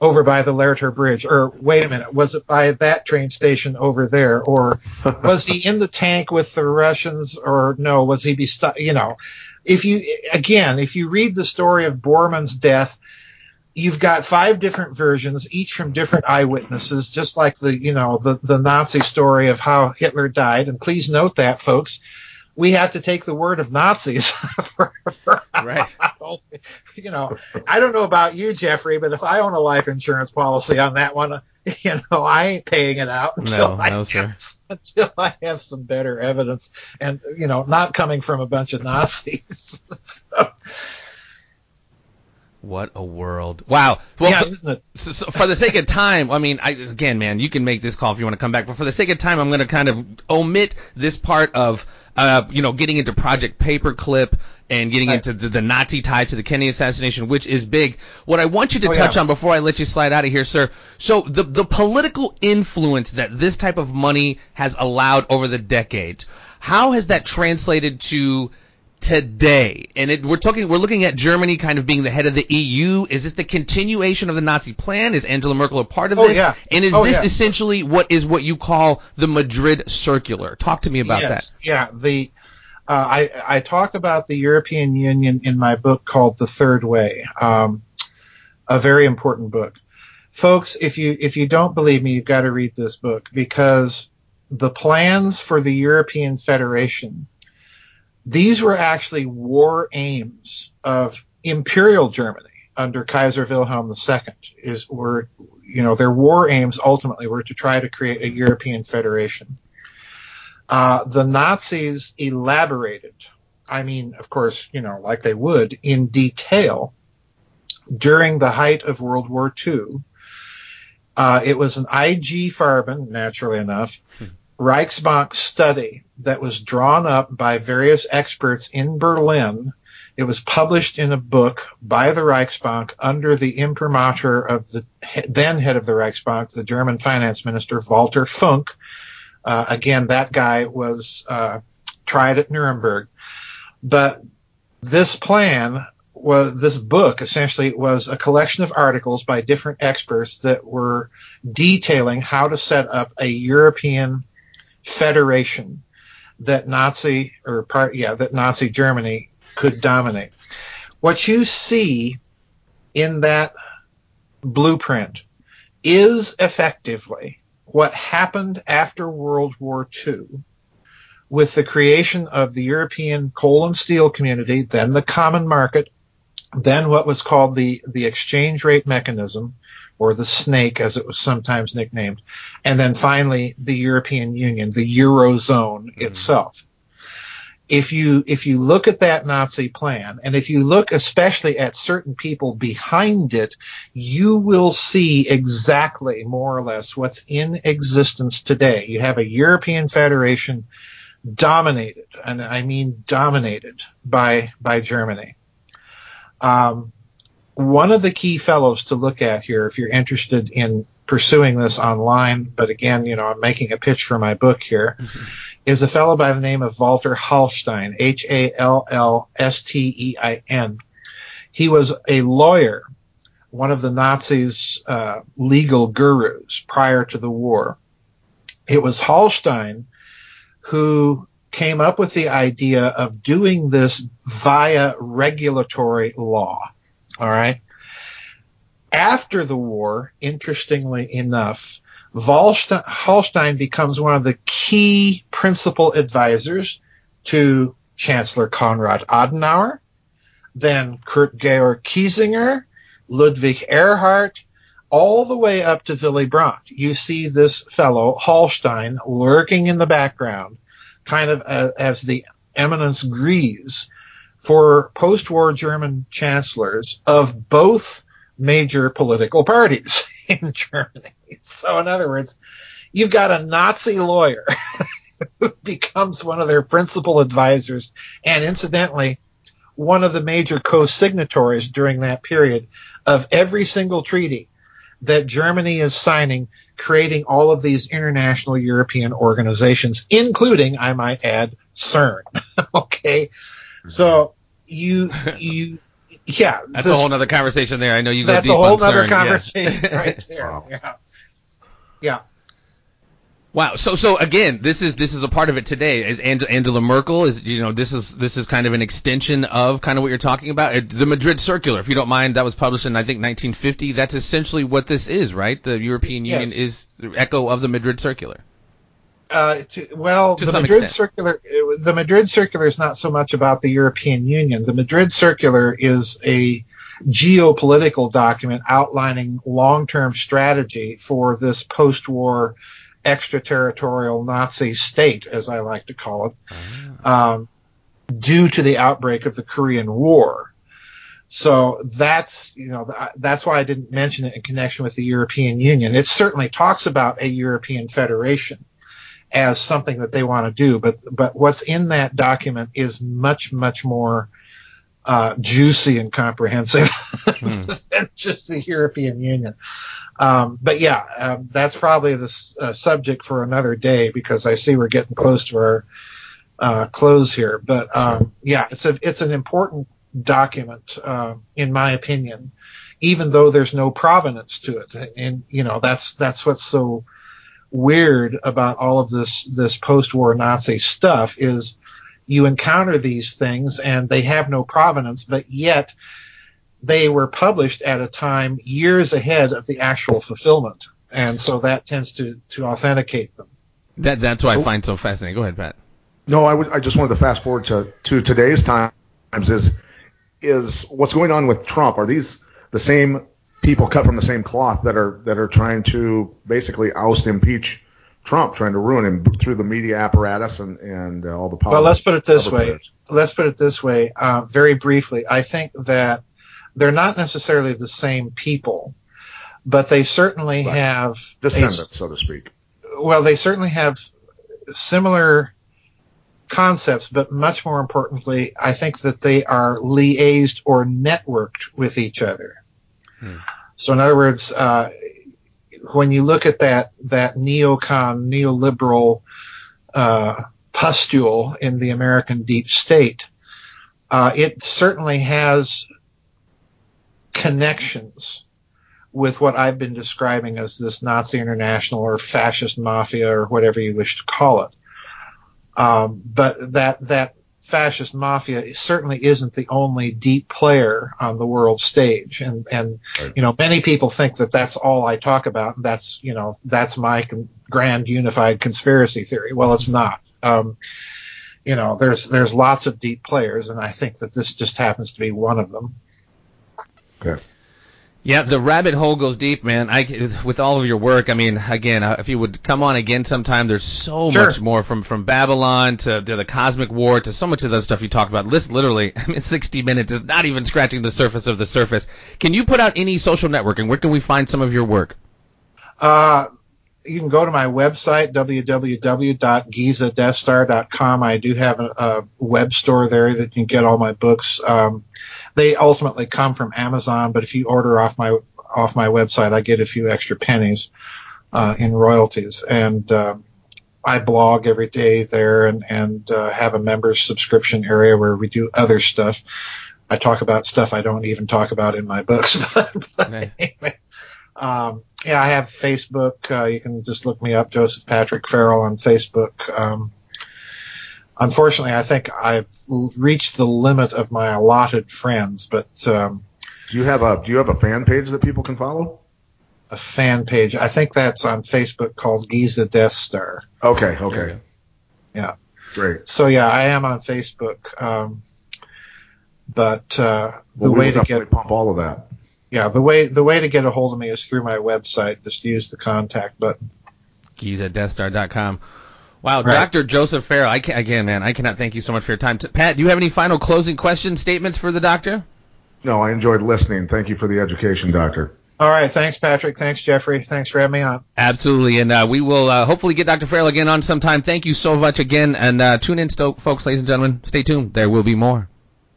over by the Lehrter Bridge. Or wait a minute, was it by that train station over there? Or was he in the tank with the Russians? Or no, was he be stuck? You know, if you again, if you read the story of Bormann's death, you've got five different versions, each from different eyewitnesses, just like the you know the the Nazi story of how Hitler died. And please note that, folks, we have to take the word of Nazis. for, for right. You know, I don't know about you, Jeffrey, but if I own a life insurance policy on that one, you know, I ain't paying it out until no, I no, sir. until I have some better evidence, and you know, not coming from a bunch of Nazis. so, what a world! Wow. Well, yeah, for, isn't it? So, so for the sake of time, I mean, I, again, man, you can make this call if you want to come back, but for the sake of time, I'm going to kind of omit this part of, uh, you know, getting into Project Paperclip and getting Right. into the, the Nazi ties to the Kennedy assassination, which is big. What I want you to Oh, touch yeah. on before I let you slide out of here, sir. So the the political influence that this type of money has allowed over the decades, how has that translated to today? And it, we're talking, we're looking at Germany kind of being the head of the EU. Is this the continuation of the Nazi plan? Is Angela Merkel a part of Oh, this? yeah. And is Oh, this yeah. essentially what is what you call the Madrid Circular? Talk to me about yes, Yeah, the uh, I I talk about the European Union in my book called The Third Way, um, a very important book, folks. If you if you don't believe me, you've got to read this book because the plans for the European Federation, these were actually war aims of Imperial Germany under Kaiser Wilhelm II. Is were you know their war aims ultimately were to try to create a European Federation uh, the Nazis elaborated, I mean, of course, you know, like they would, in detail during the height of World War II. Uh, it was an IG Farben, naturally enough, Reichsbank study that was drawn up by various experts in Berlin. It was published in a book by the Reichsbank under the imprimatur of the then head of the Reichsbank, the German finance minister Walter Funk. Uh, again, that guy was uh, tried at Nuremberg. But this plan was this book essentially was a collection of articles by different experts that were detailing how to set up a European federation that Nazi or part yeah that Nazi Germany could dominate. What you see in that blueprint is effectively what happened after World War II with the creation of the European coal and steel community, then the common market, then what was called the, the exchange rate mechanism, or the snake as it was sometimes nicknamed, and then finally the European Union, the Eurozone itself. If you, if you look at that Nazi plan, and if you look especially at certain people behind it, you will see exactly more or less what's in existence today. You have a European Federation dominated, and I mean dominated by by Germany. Um, one of the key fellows to look at here, if you're interested in pursuing this online, but again, you know, I'm making a pitch for my book here, is a fellow by the name of Walter Hallstein, H A L L S T E I N. He was a lawyer, one of the Nazis' uh, legal gurus prior to the war. It was Hallstein who came up with the idea of doing this via regulatory law. All right. After the war, interestingly enough, Hallstein becomes one of the key principal advisors to Chancellor Konrad Adenauer, then Kurt Georg Kiesinger, Ludwig Erhard, all the way up to Willy Brandt. You see this fellow, Hallstein, lurking in the background, kind of uh, as the eminence grise for post-war German chancellors of both major political parties. in Germany. So, in other words, you've got a Nazi lawyer who becomes one of their principal advisors, and incidentally, one of the major co-signatories during that period of every single treaty that Germany is signing, creating all of these international European organizations, including, I might add, CERN. okay, so you you yeah, that's this, a whole other conversation there. I know you go that's deep a whole other conversation yeah. right there. Wow. Yeah, yeah. Wow. So so again, this is this is a part of it today. Is Angela Merkel is you know this is this is kind of an extension of kind of what you're talking about. Uh, the Madrid Circular, if you don't mind, that was published in I think 1950. That's essentially what this is, right? The European Union is the echo of the Madrid Circular. Uh, to, well, To the Madrid extent. Circular, the Madrid Circular is not so much about the European Union. The Madrid Circular is a geopolitical document outlining long-term strategy for this post-war extraterritorial Nazi state, as I like to call it, um, due to the outbreak of the Korean War. So that's you know that's why I didn't mention it in connection with the European Union. It certainly talks about a European federation as something that they want to do, but but what's in that document is much much more uh, juicy and comprehensive than just the European Union. Um, but yeah, um, that's probably the s- uh, subject for another day because I see we're getting close to our uh, close here. But um, yeah, it's a it's an important document uh, in my opinion, even though there's no provenance to it. And you know that's that's what's so weird about all of this this post-war Nazi stuff is you encounter these things and they have no provenance, but yet they were published at a time years ahead of the actual fulfillment. And so that tends to, to authenticate them. That that's what I find so fascinating. Go ahead, Pat. No, I would- I just wanted to fast forward to, to today's times. Is is what's going on with Trump? Are these the same people cut from the same cloth that are that are trying to basically oust, impeach Trump, trying to ruin him through the media apparatus and and uh, all the Well, let's put it this way. players? Let's put it this way, uh, very briefly. I think that they're not necessarily the same people, but they certainly Right. have a- descendants, so to speak. well, they certainly have similar concepts, but much more importantly, I think that they are liaised or networked with each other. Hmm. So, in other words, uh, when you look at that that neocon, neoliberal uh, pustule in the American deep state, uh, it certainly has connections with what I've been describing as this Nazi international or fascist mafia or whatever you wish to call it. Um, but that that fascist mafia certainly isn't the only deep player on the world stage, and and Right. you know many people think that that's all I talk about, and that's you know that's my con- grand unified conspiracy theory. Well, it's not. Um, you know, there's there's lots of deep players, and I think that this just happens to be one of them. Okay. Yeah, the rabbit hole goes deep, man. I with all of your work. I mean, again, uh, if you would come on again sometime, there's so Sure. much more from from Babylon to the, the cosmic war to so much of the stuff you talked about. List literally, I mean, 60 minutes is not even scratching the surface of the surface. Can you put out any social networking? Where can we find some of your work? Uh, you can go to my website, www.gizadeathstar.com. I do have a, a web store there that you can get all my books. Um, they ultimately come from Amazon, but if you order off my off my website, I get a few extra pennies uh, in royalties. And um I blog every day there, and and uh, have a members subscription area where we do other stuff. I talk about stuff I don't even talk about in my books. but Okay. anyway, um, yeah, I have Facebook. Uh, you can just look me up, Joseph Patrick Farrell on Facebook. Um, unfortunately, I think I've reached the limit of my allotted friends, but um, Do you have a Do you have a fan page that people can follow? a fan page, I think that's on Facebook called Giza Death Star. Okay. Okay. Yeah. Great. So yeah, I am on Facebook. Um, but uh, the Well, we way to get pump all of that. yeah the way the way to get a hold of me is through my website. Just use the contact button. gizadeathstar.com. Wow, Right. Dr. Joseph Farrell. I can, again, man, I cannot thank you so much for your time. Pat, do you have any final closing questions, statements for the doctor? No, I enjoyed listening. Thank you for the education, Doctor. All right. Thanks, Patrick. Thanks, Jeffrey. Thanks for having me on. Absolutely. And uh, we will uh, hopefully get Dr. Farrell again on sometime. Thank you so much again. And uh, tune in, folks, ladies and gentlemen. Stay tuned. There will be more.